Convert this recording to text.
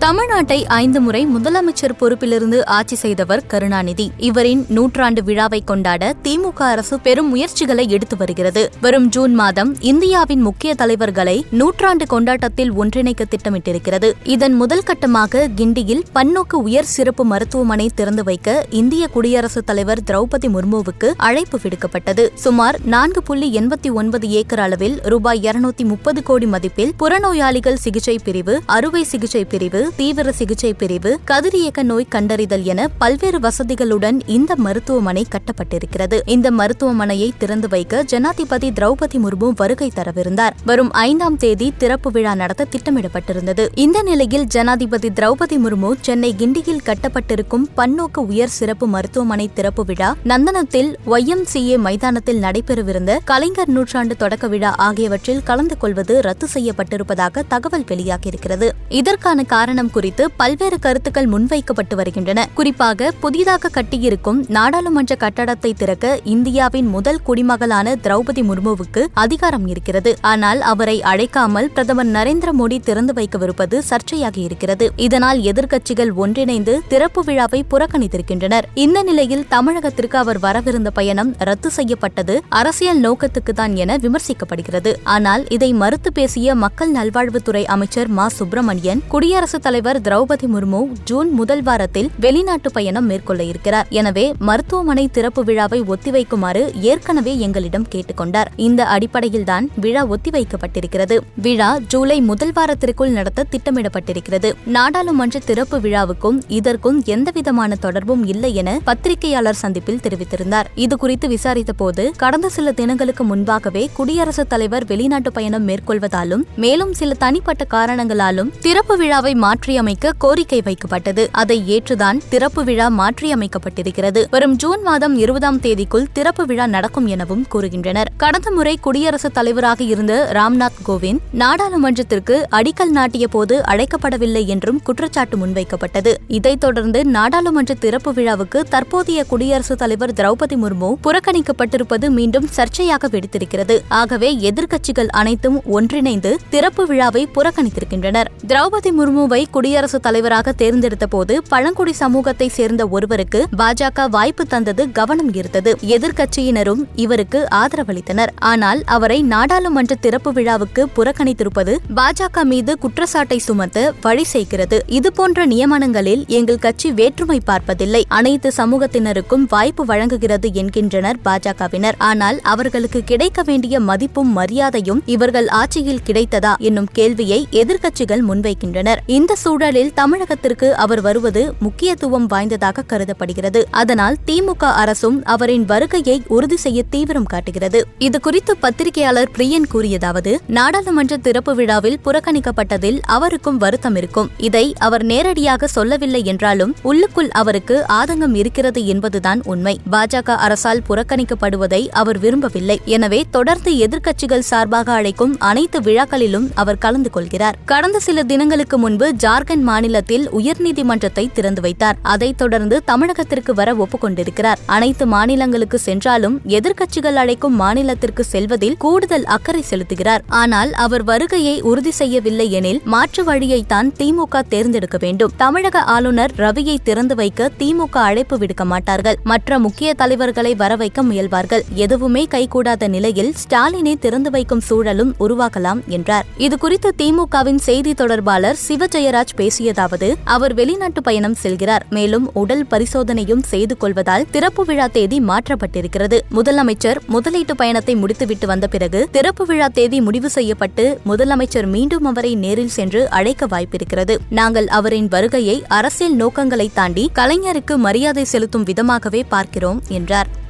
தமிழ்நாட்டை ஐந்து முறை முதலமைச்சர் பொறுப்பிலிருந்து ஆட்சி செய்தவர் கருணாநிதி. இவரின் நூற்றாண்டு விழாவை கொண்டாட திமுக அரசு பெரும் முயற்சிகளை எடுத்து வருகிறது. வரும் ஜூன் மாதம் இந்தியாவின் முக்கிய தலைவர்களை நூற்றாண்டு கொண்டாட்டத்தில் ஒன்றிணைக்க திட்டமிட்டிருக்கிறது. இதன் முதல் கட்டமாக கிண்டியில் பன்னோக்கு உயர் சிறப்பு மருத்துவமனை திறந்து வைக்க இந்திய குடியரசுத் தலைவர் திரௌபதி முர்முவுக்கு அழைப்பு விடுக்கப்பட்டது. சுமார் நான்கு புள்ளி எண்பத்தி ஒன்பது ஏக்கர் அளவில் ரூபாய் இருநூத்தி முப்பது கோடி மதிப்பில் புறநோயாளிகள் சிகிச்சை பிரிவு அறுவை சிகிச்சை பிரிவு தீவிர சிகிச்சை பிரிவு கதிரியக்க நோய் கண்டறிதல் என பல்வேறு வசதிகளுடன் இந்த மருத்துவமனை கட்டப்பட்டிருக்கிறது. இந்த மருத்துவமனையை திறந்து வைக்க ஜனாதிபதி திரௌபதி முர்மு வருகை தரவிருந்தார். வரும் ஐந்தாம் தேதி திறப்பு விழா நடத்த திட்டமிடப்பட்டிருந்தது. இந்த நிலையில் ஜனாதிபதி திரௌபதி முர்மு சென்னை கிண்டியில் கட்டப்பட்டிருக்கும் பன்னோக்கு உயர் சிறப்பு மருத்துவமனை திறப்பு விழா நந்தனத்தில் ஒய்எம்சிஏ மைதானத்தில் நடைபெறவிருந்த கலைஞர் நூற்றாண்டு தொடக்க விழா ஆகியவற்றில் கலந்து கொள்வது ரத்து செய்யப்பட்டிருப்பதாக தகவல் வெளியாகியிருக்கிறது. இதற்கான காரணம் குறித்து பல்வேறு கருத்துக்கள் முன்வைக்கப்பட்டு வருகின்றன. குறிப்பாக புதிதாக கட்டியிருக்கும் நாடாளுமன்ற கட்டடத்தை திறக்க இந்தியாவின் முதல் குடிமகளான திரௌபதி முர்முவுக்கு அதிகாரம் இருக்கிறது. ஆனால் அவரை அழைக்காமல் பிரதமர் நரேந்திர மோடி திறந்து வைக்கவிருப்பது சர்ச்சையாக இருக்கிறது. இதனால் எதிர்க்கட்சிகள் ஒன்றிணைந்து திறப்பு விழாவை புறக்கணித்திருக்கின்றனர். இந்த நிலையில் தமிழகத்திற்கு அவர் வரவிருந்த பயணம் ரத்து செய்யப்பட்டது அரசியல் நோக்கத்துக்குதான் என விமர்சிக்கப்படுகிறது. ஆனால் இதை மறுத்து பேசிய மக்கள் நல்வாழ்வுத்துறை அமைச்சர் மா. சுப்பிரமணியன் குடியரசுத் தலைவர் திரௌபதி முர்மு ஜூன் முதல் வாரத்தில் வெளிநாட்டு பயணம் மேற்கொள்ள இருக்கிறார். எனவே மருத்துவமனை திறப்பு விழாவை ஒத்திவைக்குமாறு ஏற்கனவே எங்களிடம் கேட்டுக்கொண்டார். இந்த அடிப்படையில்தான் விழா ஒத்திவைக்கப்பட்டிருக்கிறது. விழா ஜூலை முதல் வாரத்திற்குள் நடத்த திட்டமிடப்பட்டிருக்கிறது. நாடாளுமன்ற திறப்பு விழாவுக்கும் இதற்கும் எந்தவிதமான தொடர்பும் இல்லை என பத்திரிகையாளர் சந்திப்பில் தெரிவித்திருந்தார். இதுகுறித்து விசாரித்த போது கடந்த சில தினங்களுக்கு முன்பாகவே குடியரசுத் தலைவர் வெளிநாட்டு பயணம் மேற்கொள்வதாலும் மேலும் சில தனிப்பட்ட காரணங்களாலும் திறப்பு விழாவை மாற்ற மாற்றியமைக்க கோரிக்கை வைக்கப்பட்டது. அதை ஏற்றுதான் திறப்பு விழா மாற்றியமைக்கப்பட்டிருக்கிறது. வரும் ஜூன் மாதம் இருபதாம் தேதிக்குள் திறப்பு விழா நடக்கும் எனவும் கூறுகின்றனர். கடந்த முறை குடியரசுத் தலைவராக இருந்த ராம்நாத் கோவிந்த் நாடாளுமன்றத்திற்கு அடிக்கல் நாட்டிய போது அழைக்கப்படவில்லை என்றும் குற்றச்சாட்டு முன்வைக்கப்பட்டது. இதைத் தொடர்ந்து நாடாளுமன்ற திறப்பு விழாவுக்கு தற்போதைய குடியரசுத் தலைவர் திரௌபதி முர்மு புறக்கணிக்கப்பட்டிருப்பது மீண்டும் சர்ச்சையாக வெடித்திருக்கிறது. ஆகவே எதிர்க்கட்சிகள் அனைத்தும் ஒன்றிணைந்து திறப்பு விழாவை புறக்கணித்திருக்கின்றனர். திரௌபதி முர்முவை குடியரசுத் தலைவராக தேர்ந்தெடுத்த போது பழங்குடி சமூகத்தை சேர்ந்த ஒருவருக்கு பாஜக வாய்ப்பு தந்தது கவனம் ஈர்த்தது. எதிர்க்கட்சியினரும் இவருக்கு ஆதரவளித்தனர். ஆனால் அவரை நாடாளுமன்ற திறப்பு விழாவுக்கு புறக்கணித்திருப்பது பாஜக மீது குற்றச்சாட்டை சுமத்த வழி செய்கிறது இதுபோன்ற நியமனங்களில் எங்கள் கட்சி வேற்றுமை பார்ப்பதில்லை. அனைத்து சமூகத்தினருக்கும் வாய்ப்பு வழங்குகிறது என்கின்றனர் பாஜகவினர். ஆனால் அவர்களுக்கு கிடைக்க வேண்டிய மதிப்பும் மரியாதையும் இவர்கள் ஆட்சியில் கிடைத்ததா என்னும் கேள்வியை எதிர்க்கட்சிகள் முன்வைக்கின்றனர். இந்த சூழலில் தமிழகத்திற்கு அவர் வருவது முக்கியத்துவம் வாய்ந்ததாக கருதப்படுகிறது. அதனால் திமுக அரசும் அவரின் வருகையை உறுதி செய்ய தீவிரம் காட்டுகிறது. இதுகுறித்து பத்திரிகையாளர் பிரியன் கூறியதாவது நாடாளுமன்ற திறப்பு விழாவில் புறக்கணிக்கப்பட்டதில் அவருக்கும் வருத்தம் இருக்கும். இதை அவர் நேரடியாக சொல்லவில்லை என்றாலும் உள்ளுக்குள் அவருக்கு ஆதங்கம் இருக்கிறது என்பதுதான் உண்மை. பாஜக அரசால் புறக்கணிக்கப்படுவதை அவர் விரும்பவில்லை. எனவே தொடர்ந்து எதிர்க்கட்சிகள் சார்பாக அழைக்கும் அனைத்து விழாக்களிலும் அவர் கலந்து கொள்கிறார். கடந்த சில தினங்களுக்கு முன்பு ஜார்க்கண்ட் மாநிலத்தில் உயர்நீதிமன்றத்தை திறந்து வைத்தார். அதைத் தொடர்ந்து தமிழகத்திற்கு வர ஒப்புக்கொண்டிருக்கிறார். அனைத்து மாநிலங்களுக்கு சென்றாலும் எதிர்க்கட்சிகள் அழைக்கும் மாநிலத்திற்கு செல்வதில் கூடுதல் அக்கறை செலுத்துகிறார். ஆனால் அவர் வருகையை உறுதி செய்யவில்லை எனில் மாற்று வழியைத்தான் திமுக தேர்ந்தெடுக்க வேண்டும். தமிழக ஆளுநர் ரவியை திறந்து வைக்க திமுக அழைப்பு விடுக்க மாட்டார்கள். மற்ற முக்கிய தலைவர்களை வர வைக்க முயல்வார்கள். எதுவுமே கைகூடாத நிலையில் ஸ்டாலினை திறந்து வைக்கும் சூழலும் உருவாக்கலாம் என்றார். இதுகுறித்து திமுகவின் செய்தி தொடர்பாளர் சிவஜெயராஜ் பேசியதாவது அவர் வெளிநாட்டு பயணம் செல்கிறார் மேலும் உடல் பரிசோதனையும் செய்து கொள்வதால் திறப்பு விழா தேதி மாற்றப்பட்டிருக்கிறது. முதலமைச்சர் முதலீட்டு பயணத்தை முடித்துவிட்டு வந்த பிறகு திறப்பு விழா தேதி முடிவு செய்யப்பட்டு முதலமைச்சர் மீண்டும் அவரை நேரில் சென்று அழைக்க வாய்ப்பிருக்கிறது. நாங்கள் அவரின் வருகையை அரசியல் நோக்கங்களை தாண்டி கலைஞருக்கு மரியாதை செலுத்தும் விதமாகவே பார்க்கிறோம் என்றார்.